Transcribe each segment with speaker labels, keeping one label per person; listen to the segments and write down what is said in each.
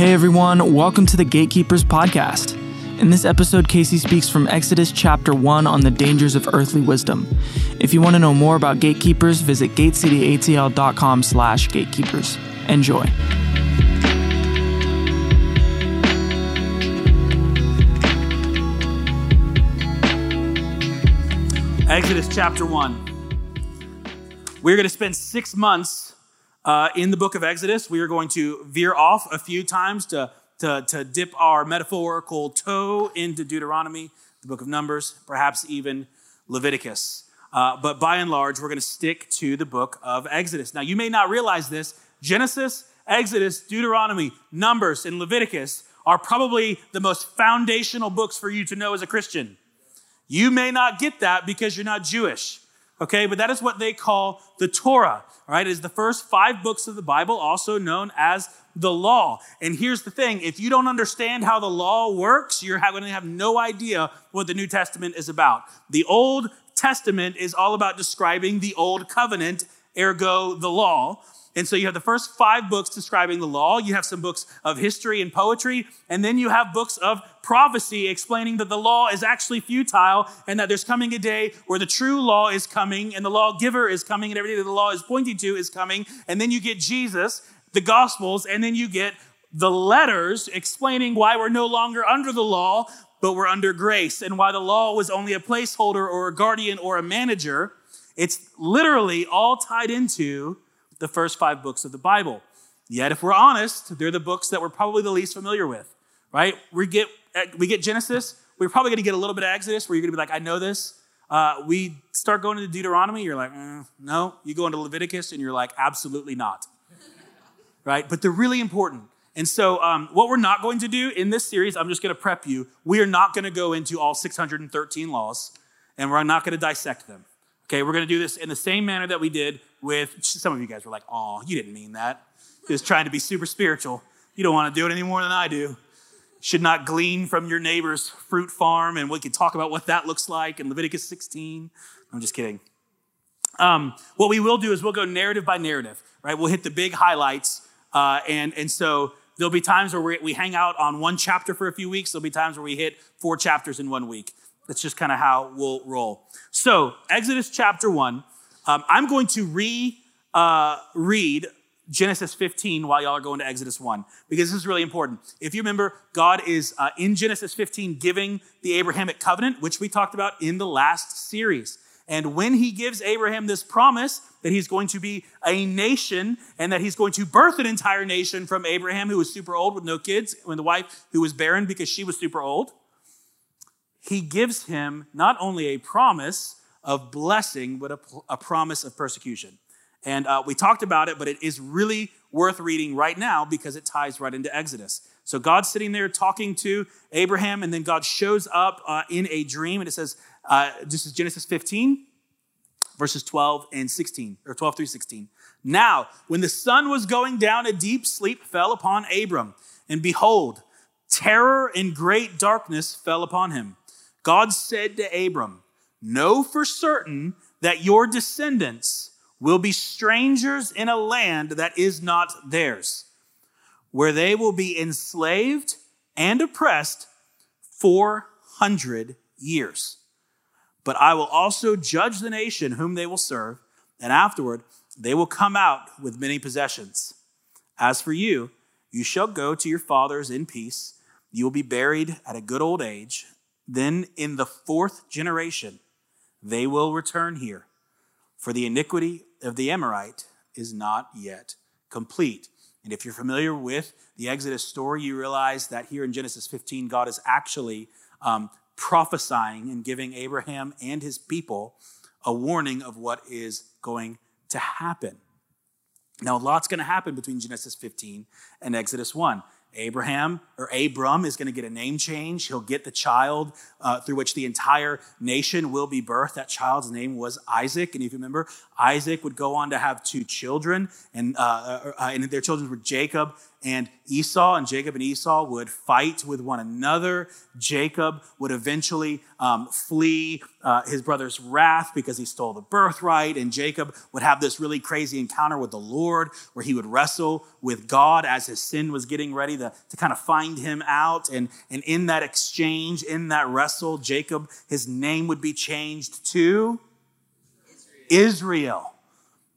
Speaker 1: Hey everyone, welcome to the Gatekeepers Podcast. In this episode, Casey speaks from Exodus chapter 1 on the dangers of earthly wisdom. If you want to know more about gatekeepers, visit gatecityatl.com slash gatekeepers. Enjoy.
Speaker 2: Exodus chapter 1. We're going to spend six months uh, in the book of Exodus. We are going to veer off a few times to, to, to dip our metaphorical toe into Deuteronomy, the book of Numbers, perhaps even Leviticus. Uh, but by and large, we're going to stick to the book of Exodus. Now, you may not realize this Genesis, Exodus, Deuteronomy, Numbers, and Leviticus are probably the most foundational books for you to know as a Christian. You may not get that because you're not Jewish. Okay, but that is what they call the Torah, right? It is the first five books of the Bible, also known as the law. And here's the thing if you don't understand how the law works, you're going to have no idea what the New Testament is about. The Old Testament is all about describing the Old Covenant, ergo the law. And so you have the first five books describing the law. You have some books of history and poetry. And then you have books of prophecy explaining that the law is actually futile and that there's coming a day where the true law is coming and the lawgiver is coming and everything that the law is pointing to is coming. And then you get Jesus, the gospels, and then you get the letters explaining why we're no longer under the law, but we're under grace and why the law was only a placeholder or a guardian or a manager. It's literally all tied into the first five books of the Bible. Yet, if we're honest, they're the books that we're probably the least familiar with, right? We get, we get Genesis, we're probably going to get a little bit of Exodus where you're going to be like, I know this. Uh, we start going into Deuteronomy, you're like, mm, no. You go into Leviticus and you're like, absolutely not. right? But they're really important. And so, um, what we're not going to do in this series, I'm just going to prep you. We are not going to go into all 613 laws, and we're not going to dissect them. Okay, we're going to do this in the same manner that we did with some of you guys were like, oh, you didn't mean that. Just trying to be super spiritual. You don't want to do it any more than I do. Should not glean from your neighbor's fruit farm, and we can talk about what that looks like in Leviticus 16. I'm just kidding. Um, what we will do is we'll go narrative by narrative, right? We'll hit the big highlights, uh, and and so there'll be times where we hang out on one chapter for a few weeks. There'll be times where we hit four chapters in one week. That's just kind of how we'll roll. So, Exodus chapter 1, um, I'm going to re uh, read Genesis 15 while y'all are going to Exodus 1, because this is really important. If you remember, God is uh, in Genesis 15 giving the Abrahamic covenant, which we talked about in the last series. And when he gives Abraham this promise that he's going to be a nation and that he's going to birth an entire nation from Abraham, who was super old with no kids, and the wife who was barren because she was super old, he gives him not only a promise of blessing, but a, a promise of persecution. And uh, we talked about it, but it is really worth reading right now because it ties right into Exodus. So God's sitting there talking to Abraham, and then God shows up uh, in a dream, and it says, uh, this is Genesis 15, verses 12 and 16, or 12 through 16. Now, when the sun was going down, a deep sleep fell upon Abram, and behold, terror and great darkness fell upon him. God said to Abram, Know for certain that your descendants will be strangers in a land that is not theirs, where they will be enslaved and oppressed 400 years. But I will also judge the nation whom they will serve, and afterward they will come out with many possessions. As for you, you shall go to your fathers in peace. You will be buried at a good old age. Then in the fourth generation, they will return here, for the iniquity of the Amorite is not yet complete. And if you're familiar with the Exodus story, you realize that here in Genesis 15, God is actually um, prophesying and giving Abraham and his people a warning of what is going to happen. Now, a lot's going to happen between Genesis 15 and Exodus 1. Abraham or Abram is going to get a name change. He'll get the child uh, through which the entire nation will be birthed. That child's name was Isaac. And if you remember, Isaac would go on to have two children, and, uh, uh, uh and their children were Jacob and Esau and Jacob and Esau would fight with one another. Jacob would eventually um, flee uh, his brother's wrath because he stole the birthright. And Jacob would have this really crazy encounter with the Lord where he would wrestle with God as his sin was getting ready to, to kind of find him out. And, and in that exchange, in that wrestle, Jacob, his name would be changed to Israel. Israel.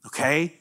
Speaker 2: Okay?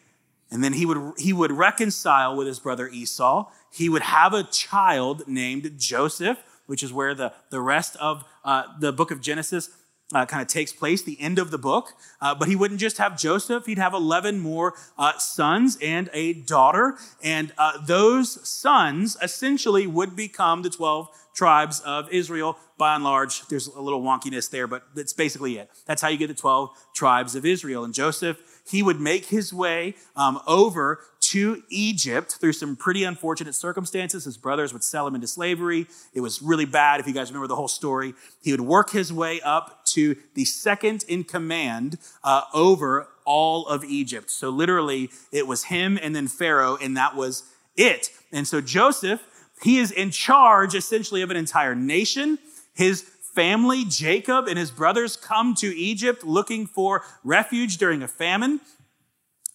Speaker 2: And then he would, he would reconcile with his brother Esau. He would have a child named Joseph, which is where the, the rest of uh, the book of Genesis uh, kind of takes place, the end of the book. Uh, but he wouldn't just have Joseph, he'd have 11 more uh, sons and a daughter. And uh, those sons essentially would become the 12 tribes of Israel. By and large, there's a little wonkiness there, but that's basically it. That's how you get the 12 tribes of Israel. And Joseph he would make his way um, over to Egypt through some pretty unfortunate circumstances. His brothers would sell him into slavery. It was really bad, if you guys remember the whole story. He would work his way up to the second in command uh, over all of Egypt. So literally, it was him and then Pharaoh, and that was it. And so Joseph, he is in charge essentially of an entire nation. His family, Jacob and his brothers, come to Egypt looking for refuge during a famine.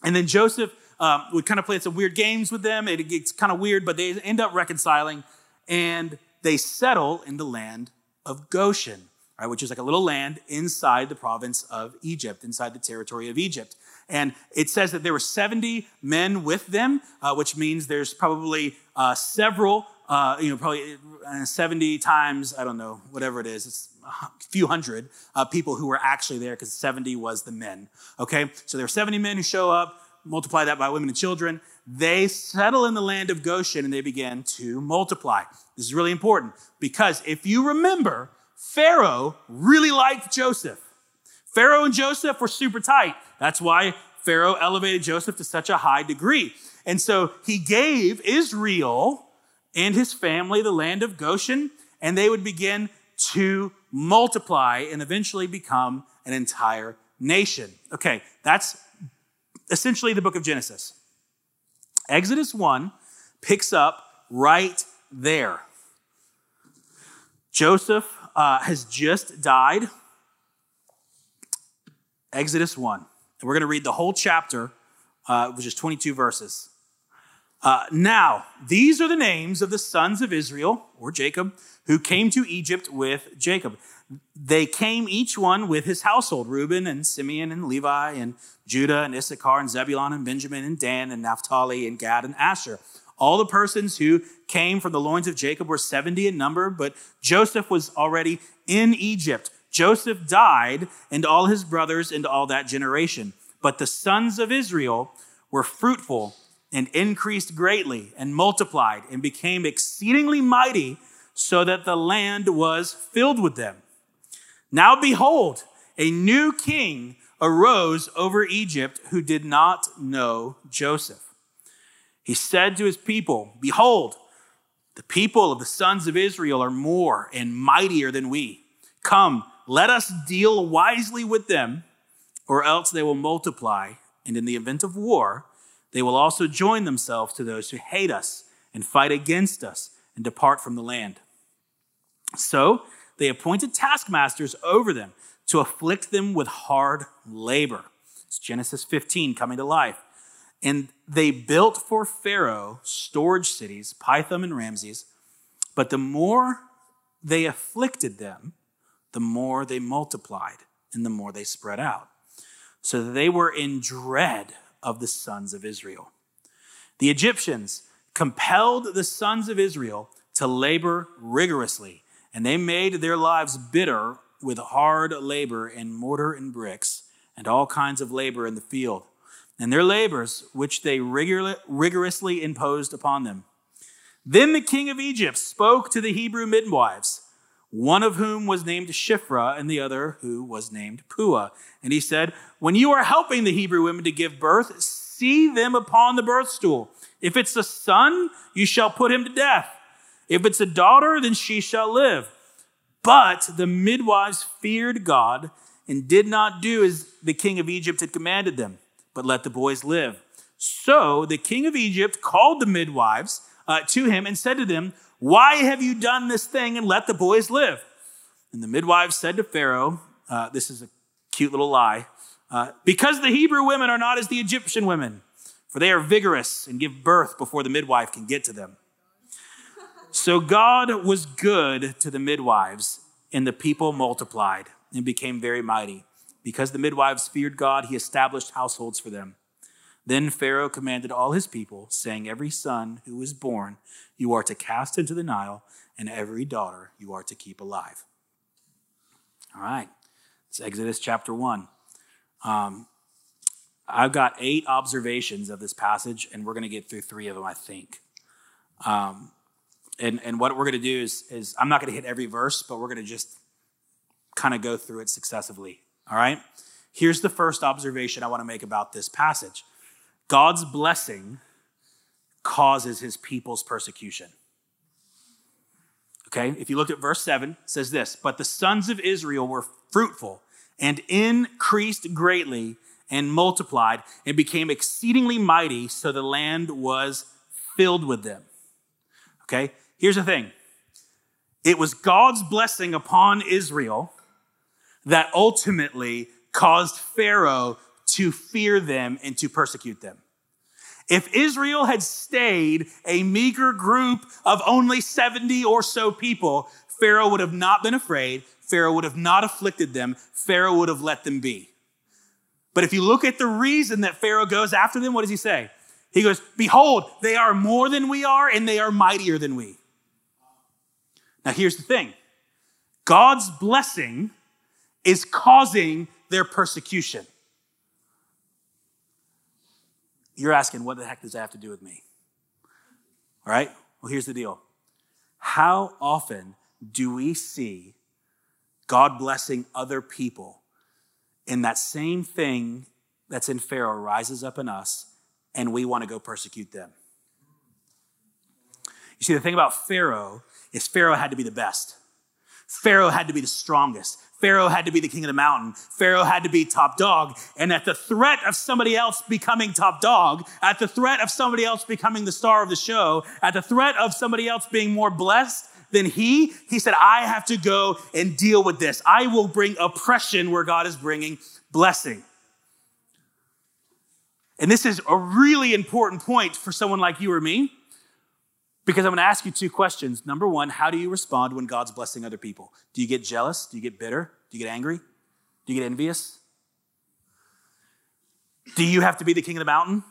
Speaker 2: And then Joseph um, would kind of play some weird games with them. It gets kind of weird, but they end up reconciling and they settle in the land of Goshen, right, which is like a little land inside the province of Egypt, inside the territory of Egypt. And it says that there were 70 men with them, uh, which means there's probably uh, several uh, you know, probably uh, 70 times, I don't know, whatever it is, it's a few hundred uh, people who were actually there because 70 was the men. Okay, so there are 70 men who show up, multiply that by women and children. They settle in the land of Goshen and they begin to multiply. This is really important because if you remember, Pharaoh really liked Joseph. Pharaoh and Joseph were super tight. That's why Pharaoh elevated Joseph to such a high degree. And so he gave Israel and his family the land of Goshen, and they would begin to multiply and eventually become an entire nation. Okay, that's essentially the book of Genesis. Exodus 1 picks up right there. Joseph uh, has just died. Exodus 1. And we're going to read the whole chapter, uh, which is 22 verses. Uh, now, these are the names of the sons of Israel, or Jacob, who came to Egypt with Jacob. They came each one with his household Reuben and Simeon and Levi and Judah and Issachar and Zebulun and Benjamin and Dan and Naphtali and Gad and Asher. All the persons who came from the loins of Jacob were 70 in number, but Joseph was already in Egypt. Joseph died, and all his brothers and all that generation. But the sons of Israel were fruitful and increased greatly and multiplied and became exceedingly mighty so that the land was filled with them. Now behold, a new king arose over Egypt who did not know Joseph. He said to his people, Behold, the people of the sons of Israel are more and mightier than we. Come, let us deal wisely with them, or else they will multiply, and in the event of war, they will also join themselves to those who hate us and fight against us and depart from the land. So they appointed taskmasters over them to afflict them with hard labor. It's Genesis 15 coming to life. And they built for Pharaoh storage cities, Pithom and Ramses. But the more they afflicted them, the more they multiplied and the more they spread out. So they were in dread of the sons of Israel. The Egyptians compelled the sons of Israel to labor rigorously, and they made their lives bitter with hard labor in mortar and bricks and all kinds of labor in the field, and their labors which they rigorously imposed upon them. Then the king of Egypt spoke to the Hebrew midwives, one of whom was named Shiphrah and the other who was named Puah. And he said, When you are helping the Hebrew women to give birth, see them upon the birth stool. If it's a son, you shall put him to death. If it's a daughter, then she shall live. But the midwives feared God and did not do as the king of Egypt had commanded them, but let the boys live. So the king of Egypt called the midwives uh, to him and said to them, Why have you done this thing and let the boys live? And the midwives said to Pharaoh, uh, This is a cute little lie, uh, because the Hebrew women are not as the Egyptian women, for they are vigorous and give birth before the midwife can get to them. So God was good to the midwives, and the people multiplied and became very mighty. Because the midwives feared God, he established households for them. Then Pharaoh commanded all his people, saying, Every son who is born you are to cast into the Nile, and every daughter you are to keep alive. All right, it's Exodus chapter 1. Um, I've got eight observations of this passage, and we're going to get through three of them, I think. Um, and, and what we're going to do is, is I'm not going to hit every verse, but we're going to just kind of go through it successively. All right? Here's the first observation I want to make about this passage God's blessing causes his people's persecution. Okay, if you look at verse 7, it says this But the sons of Israel were fruitful and increased greatly and multiplied and became exceedingly mighty, so the land was filled with them. Okay, here's the thing it was God's blessing upon Israel that ultimately caused Pharaoh to fear them and to persecute them. If Israel had stayed a meager group of only 70 or so people, Pharaoh would have not been afraid. Pharaoh would have not afflicted them. Pharaoh would have let them be. But if you look at the reason that Pharaoh goes after them, what does he say? He goes, Behold, they are more than we are, and they are mightier than we. Now, here's the thing God's blessing is causing their persecution. You're asking, what the heck does that have to do with me? All right? Well, here's the deal. How often do we see God blessing other people and that same thing that's in Pharaoh rises up in us and we want to go persecute them? You see, the thing about Pharaoh is Pharaoh had to be the best. Pharaoh had to be the strongest. Pharaoh had to be the king of the mountain. Pharaoh had to be top dog. And at the threat of somebody else becoming top dog, at the threat of somebody else becoming the star of the show, at the threat of somebody else being more blessed than he, he said, I have to go and deal with this. I will bring oppression where God is bringing blessing. And this is a really important point for someone like you or me because I'm going to ask you two questions. Number one, how do you respond when God's blessing other people? Do you get jealous? Do you get bitter? Do you get angry? Do you get envious? Do you have to be the king of the mountain?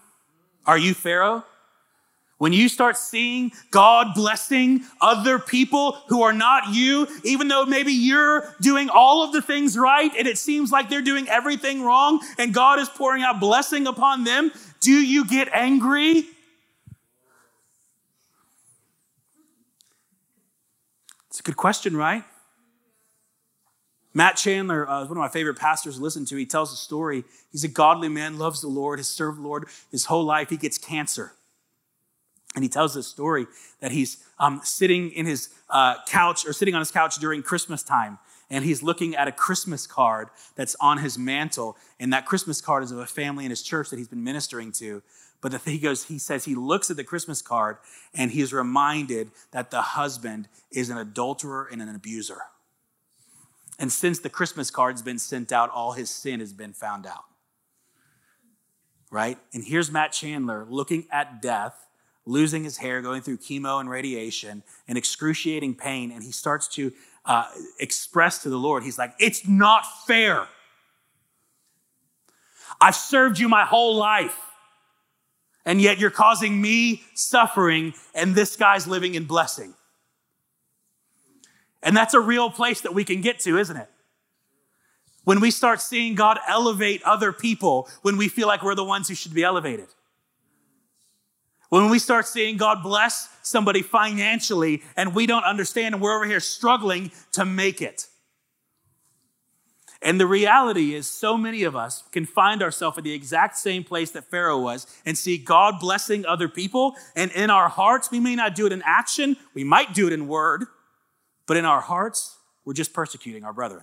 Speaker 2: Are you Pharaoh? When you start seeing God blessing other people who are not you, even though maybe you're doing all of the things right and it seems like they're doing everything wrong and God is pouring out blessing upon them, do you get angry? It's a good question, right? Matt Chandler uh, is one of my favorite pastors to listen to. He tells a story. He's a godly man, loves the Lord, has served the Lord his whole life. He gets cancer. And he tells this story that he's um, sitting in his uh, couch or sitting on his couch during Christmas time. And he's looking at a Christmas card that's on his mantle. And that Christmas card is of a family in his church that he's been ministering to. But the he goes, he says he looks at the Christmas card and he's reminded that the husband is an adulterer and an abuser. And since the Christmas card's been sent out, all his sin has been found out. Right? And here's Matt Chandler looking at death, losing his hair, going through chemo and radiation and excruciating pain. And he starts to uh, express to the Lord, he's like, It's not fair. I've served you my whole life and yet you're causing me suffering, and this guy's living in blessing. And that's a real place that we can get to, isn't it? When we start seeing God elevate other people, when we feel like we're the ones who should be elevated. When we start seeing God bless somebody financially and we don't understand and we're over here struggling to make it. And the reality is, so many of us can find ourselves at the exact same place that Pharaoh was and see God blessing other people. And in our hearts, we may not do it in action, we might do it in word, but in our hearts, we're just persecuting our brethren.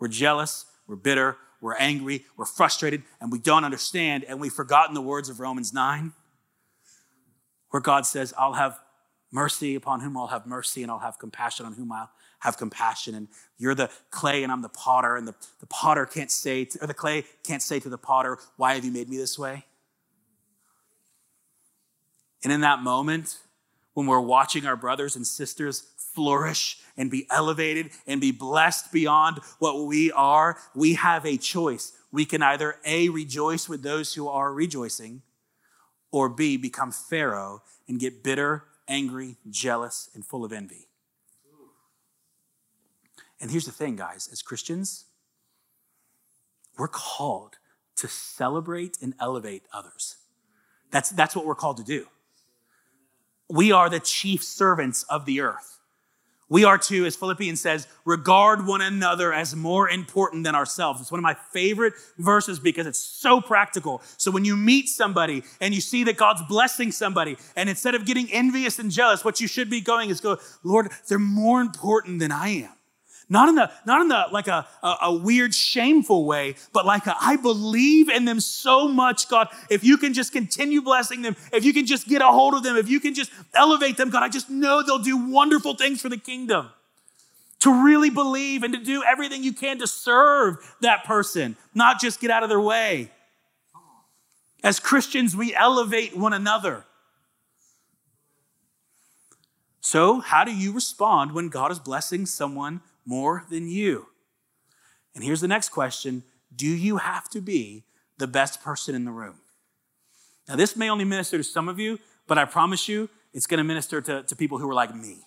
Speaker 2: We're jealous, we're bitter, we're angry, we're frustrated, and we don't understand, and we've forgotten the words of Romans 9 where God says, I'll have mercy upon whom I'll have mercy, and I'll have compassion on whom I'll have compassion. And you're the clay, and I'm the potter, and the, the potter can't say, to, or the clay can't say to the potter, Why have you made me this way? And in that moment, when we're watching our brothers and sisters flourish and be elevated and be blessed beyond what we are, we have a choice. We can either A, rejoice with those who are rejoicing, or B, become Pharaoh and get bitter, angry, jealous, and full of envy. And here's the thing, guys as Christians, we're called to celebrate and elevate others. That's, that's what we're called to do. We are the chief servants of the earth. We are to, as Philippians says, regard one another as more important than ourselves. It's one of my favorite verses because it's so practical. So when you meet somebody and you see that God's blessing somebody, and instead of getting envious and jealous, what you should be going is go, Lord, they're more important than I am. Not in the, not in the like a, a, a, weird, shameful way, but like a, I believe in them so much, God. If you can just continue blessing them, if you can just get a hold of them, if you can just elevate them, God, I just know they'll do wonderful things for the kingdom. To really believe and to do everything you can to serve that person, not just get out of their way. As Christians, we elevate one another. So, how do you respond when God is blessing someone more than you. And here's the next question Do you have to be the best person in the room? Now, this may only minister to some of you, but I promise you it's going to minister to, to people who are like me.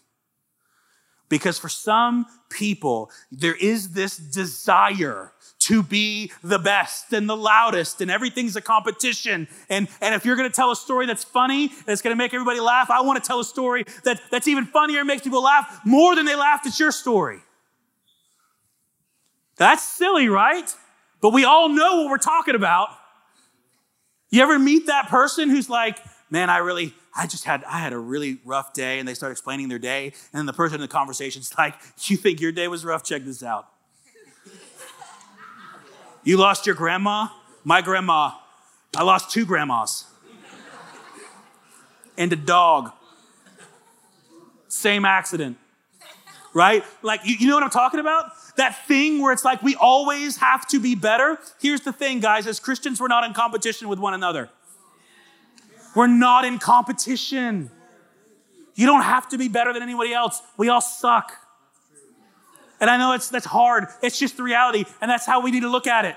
Speaker 2: Because for some people, there is this desire to be the best and the loudest, and everything's a competition. And, and if you're gonna tell a story that's funny, that's gonna make everybody laugh, I wanna tell a story that, that's even funnier and makes people laugh more than they laughed at your story. That's silly, right? But we all know what we're talking about. You ever meet that person who's like, man, I really, I just had, I had a really rough day, and they start explaining their day, and the person in the conversation's like, you think your day was rough? Check this out. you lost your grandma? My grandma. I lost two grandmas. And a dog. Same accident. Right? Like, you, you know what I'm talking about? That thing where it's like we always have to be better. Here's the thing, guys as Christians, we're not in competition with one another. We're not in competition. You don't have to be better than anybody else. We all suck. And I know it's, that's hard. It's just the reality, and that's how we need to look at it.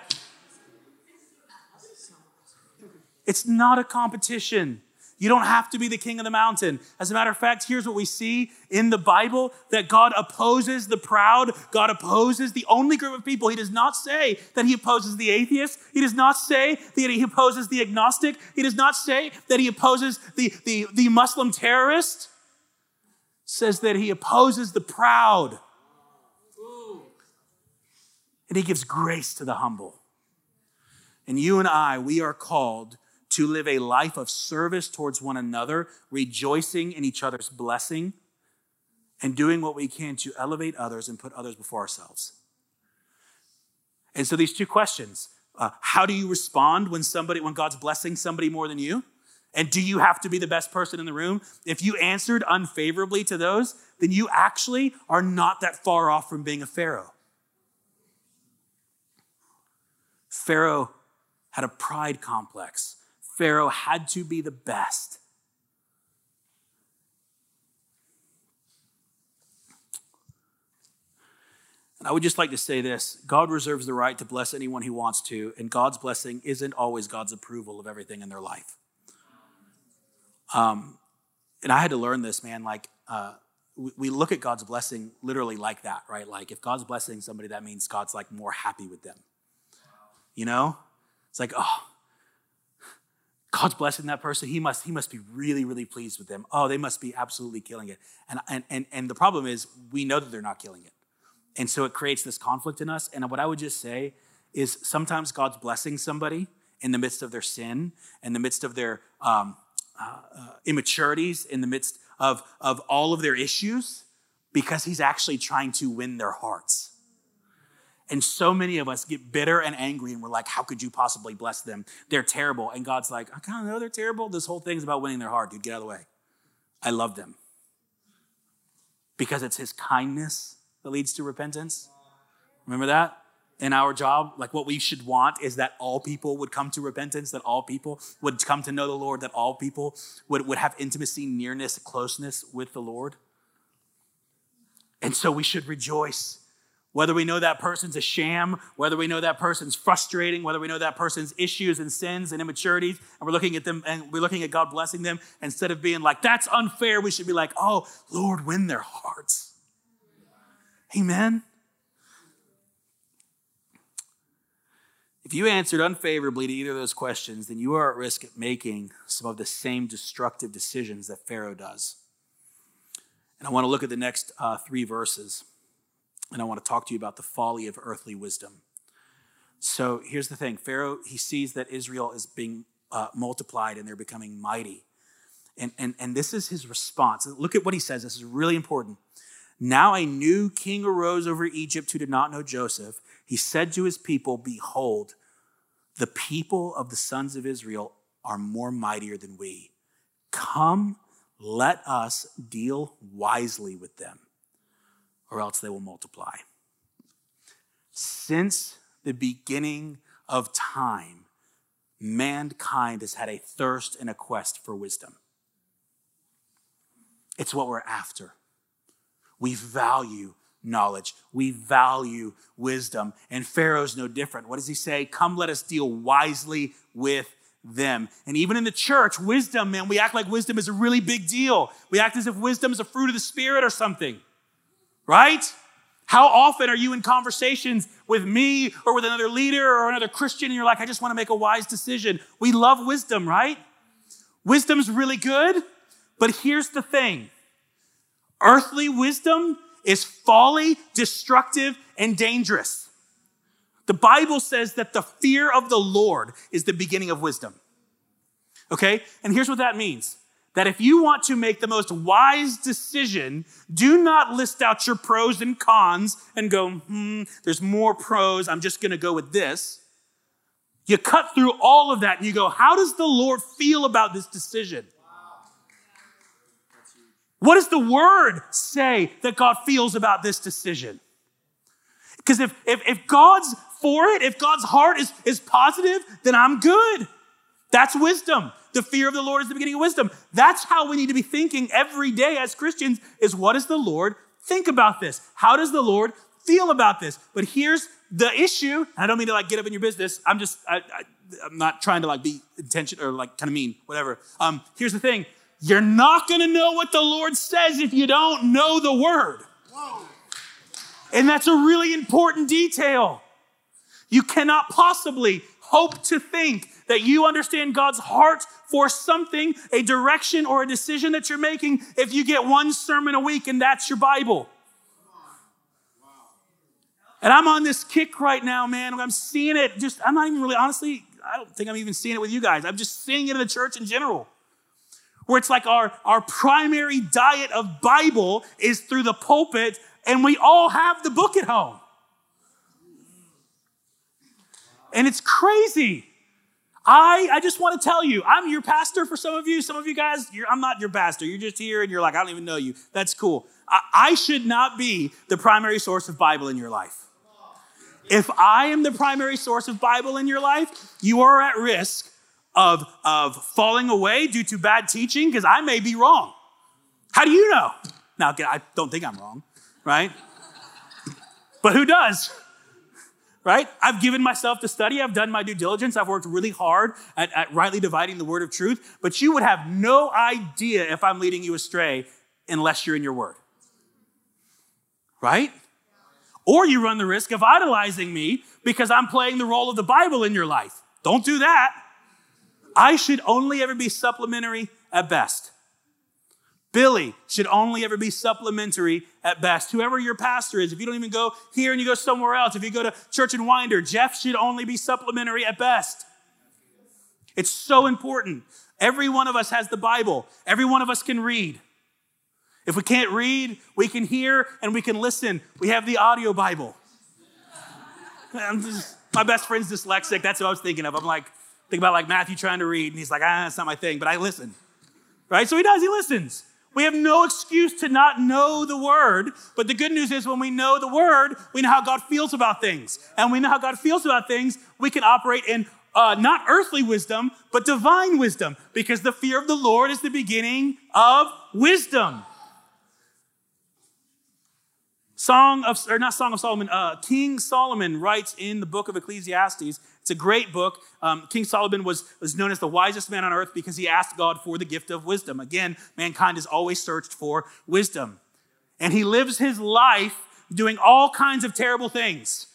Speaker 2: It's not a competition. You don't have to be the king of the mountain. As a matter of fact, here's what we see in the Bible that God opposes the proud. God opposes the only group of people. He does not say that he opposes the atheist. He does not say that he opposes the agnostic. He does not say that he opposes the, the, the Muslim terrorist. says that he opposes the proud. And he gives grace to the humble. And you and I, we are called to live a life of service towards one another, rejoicing in each other's blessing, and doing what we can to elevate others and put others before ourselves. And so these two questions uh, how do you respond when somebody when god's blessing somebody more than you? And do you have to be the best person in the room? If you answered unfavorably to those then you actually are not that far off from being a pharaoh. Pharaoh had a pride complex Pharaoh had to be the best. And I would just like to say this God reserves the right to bless anyone he wants to, and God's blessing isn't always God's approval of everything in their life. Um, and I had to learn this, man. Like, uh, we, we look at God's blessing literally like that, right? Like, if God's blessing somebody, that means God's like more happy with them. You know? It's like, oh, God's blessing that person. He must, he must be really, really pleased with them. Oh, they must be absolutely killing it. And, and, and, and the problem is, we know that they're not killing it. And so it creates this conflict in us. And what I would just say is sometimes God's blessing somebody in the midst of their sin, in the midst of their um, uh, uh, immaturities, in the midst of, of all of their issues, because he's actually trying to win their hearts. And so many of us get bitter and angry, and we're like, how could you possibly bless them? They're terrible. And God's like, I kind of know they're terrible. This whole thing's about winning their heart, dude. Get out of the way. I love them. Because it's his kindness that leads to repentance. Remember that? In our job, like what we should want is that all people would come to repentance, that all people would come to know the Lord, that all people would, would have intimacy, nearness, closeness with the Lord. And so we should rejoice whether we know that person's a sham, whether we know that person's frustrating, whether we know that person's issues and sins and immaturities, and we're looking at them and we're looking at God blessing them, instead of being like, that's unfair, we should be like, oh, Lord, win their hearts. Amen. If you answered unfavorably to either of those questions, then you are at risk of making some of the same destructive decisions that Pharaoh does. And I want to look at the next uh, three verses and I want to talk to you about the folly of earthly wisdom. So here's the thing Pharaoh, he sees that Israel is being uh, multiplied and they're becoming mighty. And, and, and this is his response. Look at what he says. This is really important. Now a new king arose over Egypt who did not know Joseph. He said to his people, Behold, the people of the sons of Israel are more mightier than we. Come, let us deal wisely with them or else they will multiply. Since the beginning of time, mankind has had a thirst and a quest for wisdom. It's what we're after. We value knowledge. We value wisdom. And Pharaoh's no different. What does he say? Come, let us deal wisely with them. And even in the church, wisdom, man, we act like wisdom is a really big deal. We act as if wisdom is a fruit of the Spirit or something right? How often are you in conversations with me or with another leader or another Christian and you're like, I just want to make a wise decision? We love wisdom, right? Wisdom's really good, but here's the thing earthly wisdom is folly, destructive, and dangerous. The Bible says that the fear of the Lord is the beginning of wisdom. Okay? And here's what that means that if you want to make the most wise decision, do not list out your pros and cons and go, hmm, there's more pros, I'm just gonna go with this. You cut through all of that and you go, how does the Lord feel about this decision? What does the word say that God feels about this decision? Because if, if, if God's for it, if God's heart is, is positive, then I'm good. That's wisdom. The fear of the Lord is the beginning of wisdom. That's how we need to be thinking every day as Christians is what does the Lord think about this? How does the Lord feel about this? But here's the issue. I don't mean to like get up in your business. I'm just, I, am not trying to like be intention or like kind of mean, whatever. Um, here's the thing. You're not going to know what the Lord says if you don't know the word. Whoa. And that's a really important detail. You cannot possibly hope to think that you understand God's heart for something, a direction or a decision that you're making if you get one sermon a week and that's your Bible. And I'm on this kick right now, man. I'm seeing it just, I'm not even really, honestly, I don't think I'm even seeing it with you guys. I'm just seeing it in the church in general. Where it's like our, our primary diet of Bible is through the pulpit, and we all have the book at home. And it's crazy. I, I just want to tell you, I'm your pastor for some of you. Some of you guys, I'm not your pastor. You're just here and you're like, I don't even know you. That's cool. I, I should not be the primary source of Bible in your life. If I am the primary source of Bible in your life, you are at risk of, of falling away due to bad teaching because I may be wrong. How do you know? Now, I don't think I'm wrong, right? But who does? Right? I've given myself to study. I've done my due diligence. I've worked really hard at, at, rightly dividing the word of truth. But you would have no idea if I'm leading you astray unless you're in your word. Right? Or you run the risk of idolizing me because I'm playing the role of the Bible in your life. Don't do that. I should only ever be supplementary at best. Billy should only ever be supplementary at best. Whoever your pastor is, if you don't even go here and you go somewhere else, if you go to church in Winder, Jeff should only be supplementary at best. It's so important. Every one of us has the Bible. Every one of us can read. If we can't read, we can hear and we can listen. We have the audio Bible. My best friend's dyslexic. That's what I was thinking of. I'm like, think about like Matthew trying to read, and he's like, ah, that's not my thing, but I listen. Right? So he does, he listens. We have no excuse to not know the word. But the good news is when we know the word, we know how God feels about things. And we know how God feels about things, we can operate in uh, not earthly wisdom, but divine wisdom, because the fear of the Lord is the beginning of wisdom. Song of, or not Song of Solomon, uh, King Solomon writes in the book of Ecclesiastes. It's a great book. Um, King Solomon was, was known as the wisest man on earth because he asked God for the gift of wisdom. Again, mankind has always searched for wisdom. And he lives his life doing all kinds of terrible things.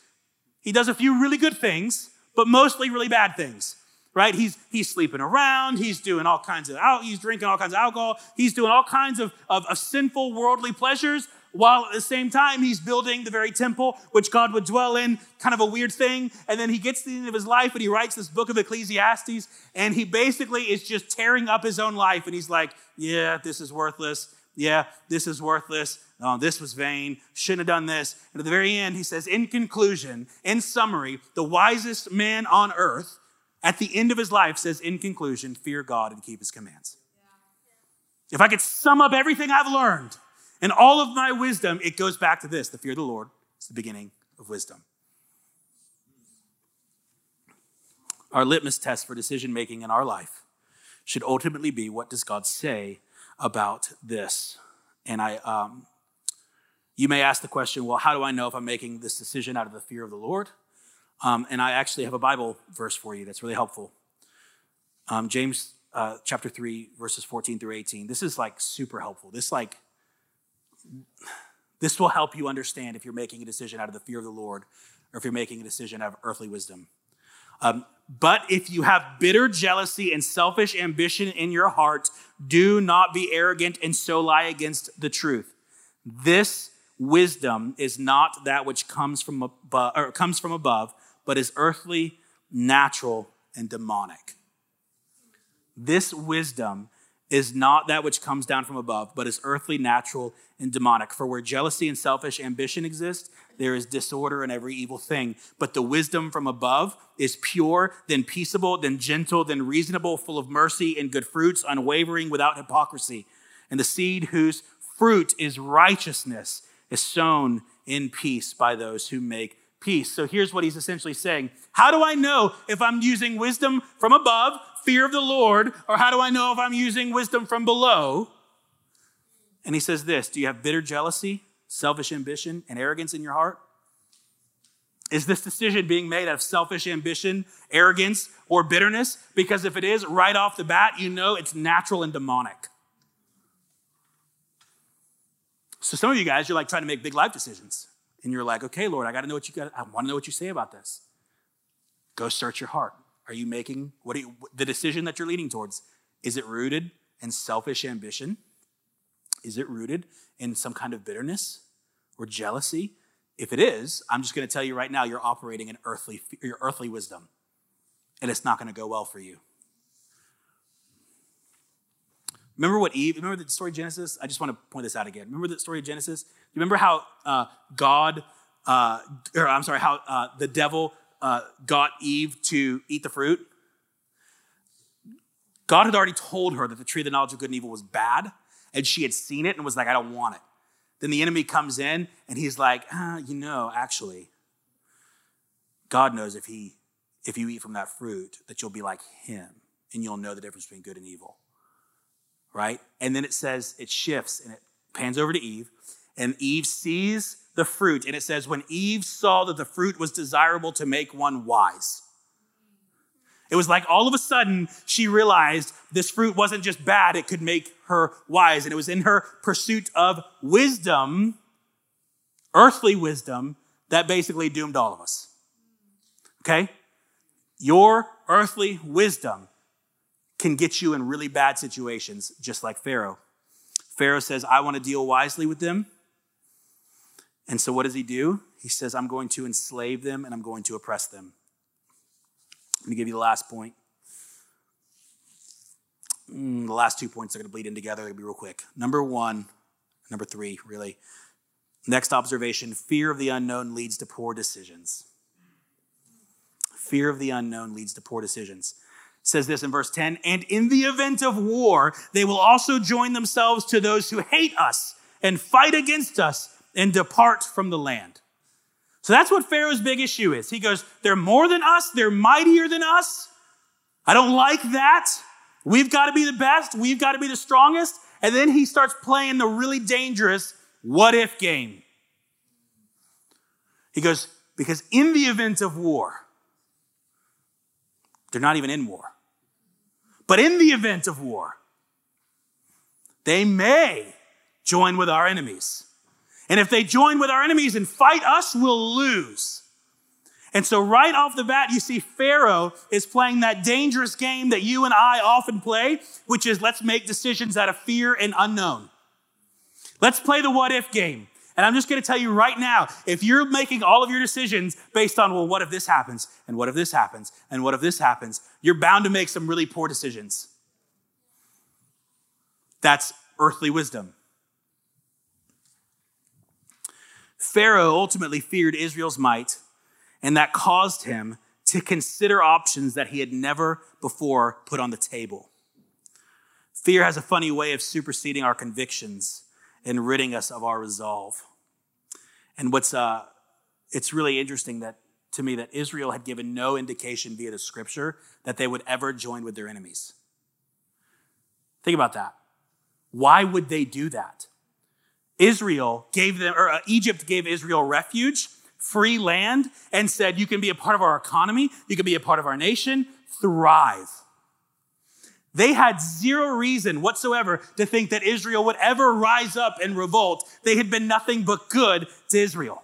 Speaker 2: He does a few really good things, but mostly really bad things right? He's, he's sleeping around. He's doing all kinds of. He's drinking all kinds of alcohol. He's doing all kinds of, of, of, sinful worldly pleasures while at the same time he's building the very temple which God would dwell in, kind of a weird thing. And then he gets to the end of his life and he writes this book of Ecclesiastes, and he basically is just tearing up his own life. And he's like, Yeah, this is worthless. Yeah, this is worthless. Oh, this was vain. Shouldn't have done this. And at the very end, he says, In conclusion, in summary, the wisest man on earth at the end of his life says, In conclusion, fear God and keep his commands. If I could sum up everything I've learned, and all of my wisdom, it goes back to this the fear of the Lord is the beginning of wisdom. Our litmus test for decision making in our life should ultimately be what does God say about this? And I, um, you may ask the question, well, how do I know if I'm making this decision out of the fear of the Lord? Um, and I actually have a Bible verse for you that's really helpful. Um, James uh, chapter 3, verses 14 through 18. This is like super helpful. This like this will help you understand if you're making a decision out of the fear of the Lord or if you're making a decision out of earthly wisdom. Um, but if you have bitter jealousy and selfish ambition in your heart, do not be arrogant and so lie against the truth. This wisdom is not that which comes from above, or comes from above, but is earthly, natural, and demonic. This wisdom is not that which comes down from above, but is earthly, natural, and demonic. For where jealousy and selfish ambition exist, there is disorder and every evil thing. But the wisdom from above is pure, then peaceable, then gentle, then reasonable, full of mercy and good fruits, unwavering, without hypocrisy. And the seed whose fruit is righteousness is sown in peace by those who make peace. So here's what he's essentially saying How do I know if I'm using wisdom from above fear of the Lord, or how do I know if I'm using wisdom from below? And he says this Do you have bitter jealousy, selfish ambition, and arrogance in your heart? Is this decision being made out of selfish ambition, arrogance, or bitterness? Because if it is, right off the bat, you know it's natural and demonic. So some of you guys, you're like trying to make big life decisions. And you're like, okay, Lord, I got to know what you got. I want to know what you say about this. Go search your heart. Are you making what you, the decision that you're leaning towards? Is it rooted in selfish ambition? Is it rooted in some kind of bitterness or jealousy? If it is, I'm just going to tell you right now, you're operating in earthly, your earthly wisdom, and it's not going to go well for you. Remember what Eve, remember the story of Genesis? I just want to point this out again. Remember the story of Genesis? You remember how uh, God, uh, or I'm sorry, how uh, the devil uh, got Eve to eat the fruit, God had already told her that the tree of the knowledge of good and evil was bad, and she had seen it and was like, I don't want it. Then the enemy comes in and he's like, ah, you know, actually, God knows if he if you eat from that fruit that you'll be like him and you'll know the difference between good and evil. Right? And then it says it shifts and it pans over to Eve, and Eve sees the fruit. And it says, when Eve saw that the fruit was desirable to make one wise. It was like all of a sudden she realized this fruit wasn't just bad, it could make her wise. And it was in her pursuit of wisdom, earthly wisdom, that basically doomed all of us. Okay? Your earthly wisdom can get you in really bad situations, just like Pharaoh. Pharaoh says, I want to deal wisely with them. And so, what does he do? He says, I'm going to enslave them and I'm going to oppress them. Let me give you the last point. Mm, the last two points are going to bleed in together. They're going to be real quick. Number one, number three, really. Next observation fear of the unknown leads to poor decisions. Fear of the unknown leads to poor decisions. says this in verse 10 and in the event of war, they will also join themselves to those who hate us and fight against us and depart from the land. So that's what Pharaoh's big issue is. He goes, They're more than us, they're mightier than us. I don't like that. We've got to be the best, we've got to be the strongest. And then he starts playing the really dangerous what if game. He goes, Because in the event of war, they're not even in war. But in the event of war, they may join with our enemies. And if they join with our enemies and fight us, we'll lose. And so, right off the bat, you see Pharaoh is playing that dangerous game that you and I often play, which is let's make decisions out of fear and unknown. Let's play the what if game. And I'm just going to tell you right now if you're making all of your decisions based on, well, what if this happens? And what if this happens? And what if this happens? You're bound to make some really poor decisions. That's earthly wisdom. Pharaoh ultimately feared Israel's might, and that caused him to consider options that he had never before put on the table. Fear has a funny way of superseding our convictions and ridding us of our resolve. And what's uh, it's really interesting that to me that Israel had given no indication via the scripture that they would ever join with their enemies. Think about that. Why would they do that? Israel gave them, or uh, Egypt gave Israel refuge, free land, and said, You can be a part of our economy, you can be a part of our nation, thrive. They had zero reason whatsoever to think that Israel would ever rise up and revolt. They had been nothing but good to Israel.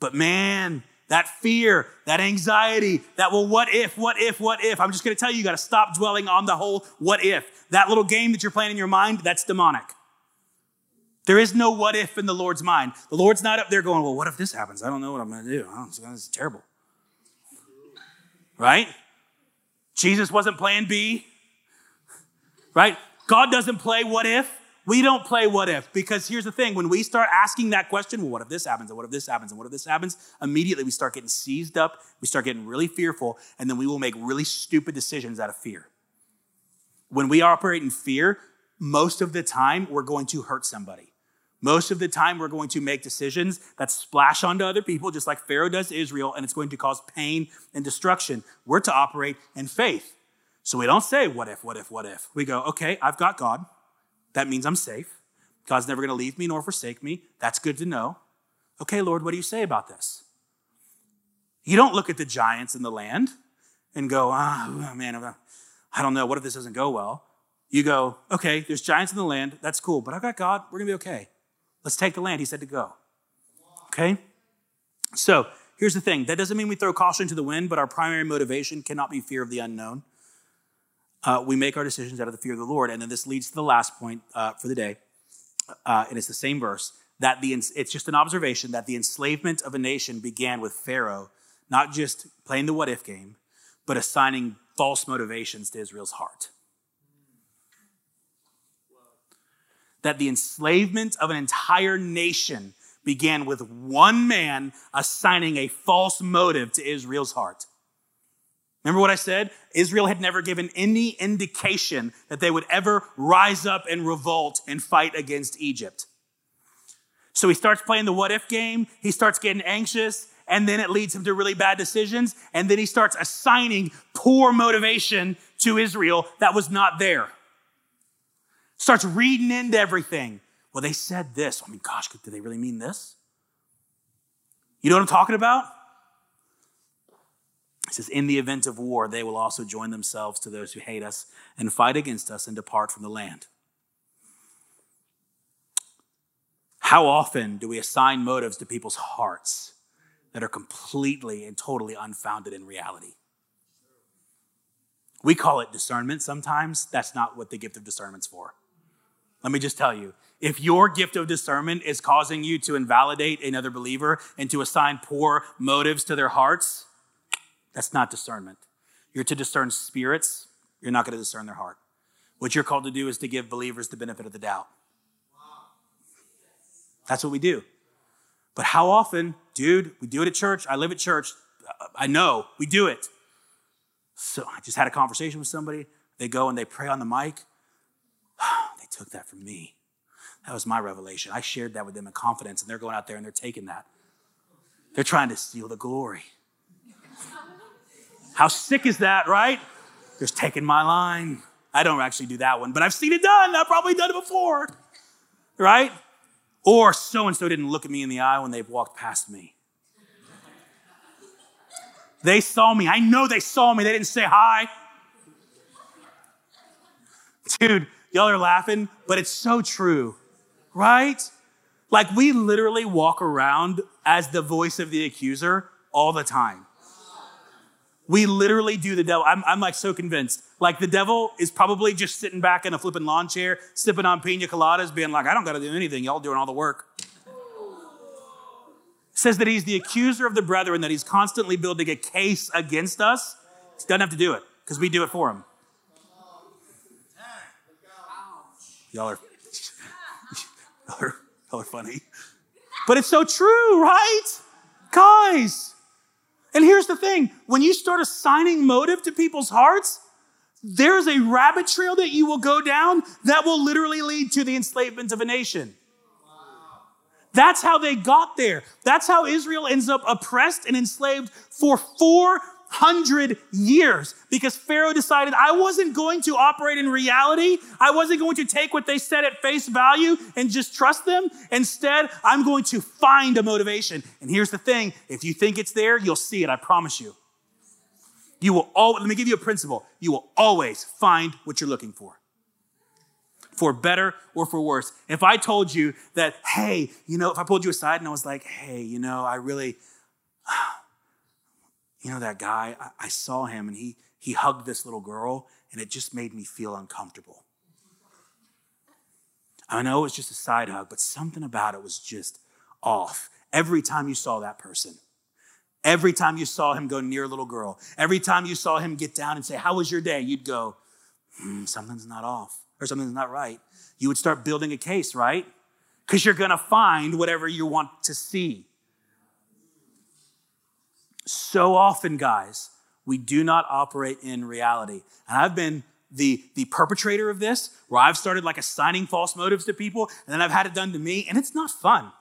Speaker 2: But man, that fear, that anxiety, that, well, what if, what if, what if? I'm just going to tell you, you got to stop dwelling on the whole what if. That little game that you're playing in your mind, that's demonic. There is no what if in the Lord's mind. The Lord's not up there going, well, what if this happens? I don't know what I'm going to do. Oh, this is terrible. Right? Jesus wasn't plan B, right? God doesn't play what if. We don't play what if because here's the thing when we start asking that question, well, what if this happens? And what if this happens? And what if this happens? Immediately we start getting seized up, we start getting really fearful, and then we will make really stupid decisions out of fear. When we operate in fear, most of the time we're going to hurt somebody. Most of the time, we're going to make decisions that splash onto other people, just like Pharaoh does Israel, and it's going to cause pain and destruction. We're to operate in faith. So we don't say, what if, what if, what if. We go, okay, I've got God. That means I'm safe. God's never going to leave me nor forsake me. That's good to know. Okay, Lord, what do you say about this? You don't look at the giants in the land and go, ah, oh, man, I don't know. What if this doesn't go well? You go, okay, there's giants in the land. That's cool, but I've got God. We're going to be okay. Let's take the land. He said to go. Okay? So here's the thing that doesn't mean we throw caution to the wind, but our primary motivation cannot be fear of the unknown. Uh, we make our decisions out of the fear of the Lord. And then this leads to the last point uh, for the day. Uh, and it's the same verse that the it's just an observation that the enslavement of a nation began with Pharaoh, not just playing the what if game, but assigning false motivations to Israel's heart. That the enslavement of an entire nation began with one man assigning a false motive to Israel's heart. Remember what I said? Israel had never given any indication that they would ever rise up and revolt and fight against Egypt. So he starts playing the what if game. He starts getting anxious, and then it leads him to really bad decisions. And then he starts assigning poor motivation to Israel that was not there starts reading into everything. Well, they said this. I mean, gosh, did they really mean this? You know what I'm talking about? It says, In the event of war, they will also join themselves to those who hate us and fight against us and depart from the land. How often do we assign motives to people's hearts that are completely and totally unfounded in reality? We call it discernment sometimes. That's not what the gift of discernment's for. Let me just tell you if your gift of discernment is causing you to invalidate another believer and to assign poor motives to their hearts, that's not discernment. You're to discern spirits, you're not going to discern their heart. What you're called to do is to give believers the benefit of the doubt. That's what we do. But how often, dude, we do it at church. I live at church. Uh, I know we do it. So I just had a conversation with somebody. They go and they pray on the mic. Took that from me. That was my revelation. I shared that with them in confidence, and they're going out there and they're taking that. They're trying to steal the glory. How sick is that, right? Just taking my line. I don't actually do that one, but I've seen it done. I've probably done it before, right? Or so and so didn't look at me in the eye when they walked past me. They saw me. I know they saw me. They didn't say hi. Dude, y'all are laughing, but it's so true, right? Like we literally walk around as the voice of the accuser all the time. We literally do the devil. I'm, I'm like so convinced. Like the devil is probably just sitting back in a flipping lawn chair, sipping on pina coladas, being like, I don't got to do anything. Y'all doing all the work. says that he's the accuser of the brethren, that he's constantly building a case against us. He doesn't have to do it because we do it for him. Y'all are, y'all are, y'all are funny. But it's so true, right? Guys. And here's the thing when you start assigning motive to people's hearts, there's a rabbit trail that you will go down that will literally lead to the enslavement of a nation. That's how they got there. That's how Israel ends up oppressed and enslaved for four hundred years because Pharaoh decided I wasn't going to operate in reality. I wasn't going to take what they said at face value and just trust them. Instead, I'm going to find a motivation. And here's the thing if you think it's there, you'll see it, I promise you. You will always, let me give you a principle. You will always find what you're looking for. For better or for worse. If I told you that, hey, you know, if I pulled you aside and I was like, hey, you know, I really, you know that guy I, I, saw him and he he hugged this little girl and it just made me feel uncomfortable. I know it was just a side hug but something about it was just off. Every time you saw that person every time you saw him go near a little girl every time you saw him get down and say how was your day? you'd go hmm, something's not off or something's not right. You would start building a case right? Because you're going to find whatever you want to see so often, guys, we do not operate in reality. And I've been the, the perpetrator of this, where I've started like assigning false motives to people, and then I've had it done to me, and it's not fun.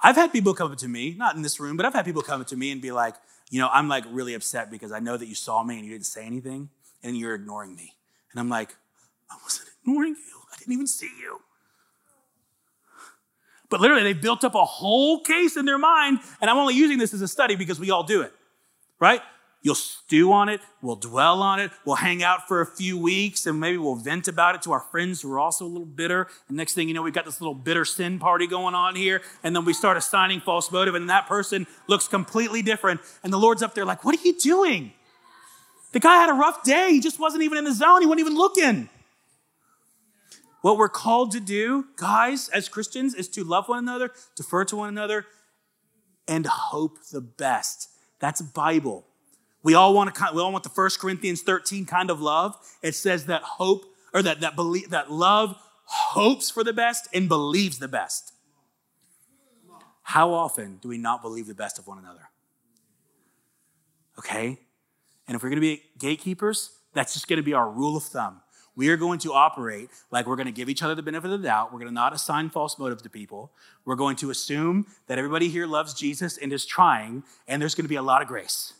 Speaker 2: I've had people come up to me, not in this room, but I've had people come up to me and be like, you know, I'm like really upset because I know that you saw me and you didn't say anything, and you're ignoring me. And I'm like, I wasn't ignoring you. I didn't even see you. But literally, they've built up a whole case in their mind, and I'm only using this as a study because we all do it, right? You'll stew on it, we'll dwell on it, we'll hang out for a few weeks, and maybe we'll vent about it to our friends who are also a little bitter. And next thing you know, we've got this little bitter sin party going on here, and then we start assigning false motive, and that person looks completely different. And the Lord's up there like, What are you doing? The guy had a rough day. He just wasn't even in the zone. He wasn't even looking. What we're called to do, guys, as Christians, is to love one another, defer to one another, and hope the best. That's Bible. We all want to, we all want the 1 Corinthians 13 kind of love. It says that hope, or that, that believe, that love hopes for the best and believes the best. How often do we not believe the best of one another? Okay? And if we're going to be gatekeepers, that's just going to be our rule of thumb. We are going to operate like we're going to give each other the benefit of the doubt. We're going to not assign false motive to people. We're going to assume that everybody here loves Jesus and is trying, and there's going to be a lot of grace.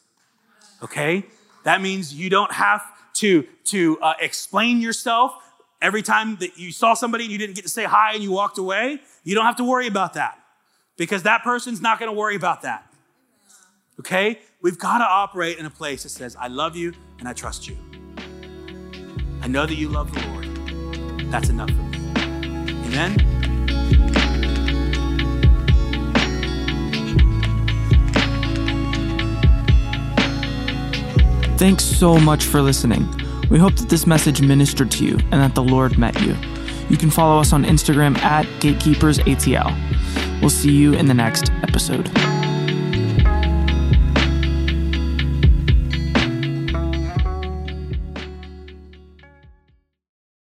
Speaker 2: Okay? That means you don't have to, to uh, explain yourself every time that you saw somebody and you didn't get to say hi and you walked away. You don't have to worry about that because that person's not going to worry about that. Okay? We've got to operate in a place that says, I love you and I trust you. I know that you love the Lord. That's enough for me. Amen.
Speaker 1: Thanks so much for listening. We hope that this message ministered to you and that the Lord met you. You can follow us on Instagram at GatekeepersATL. We'll see you in the next episode.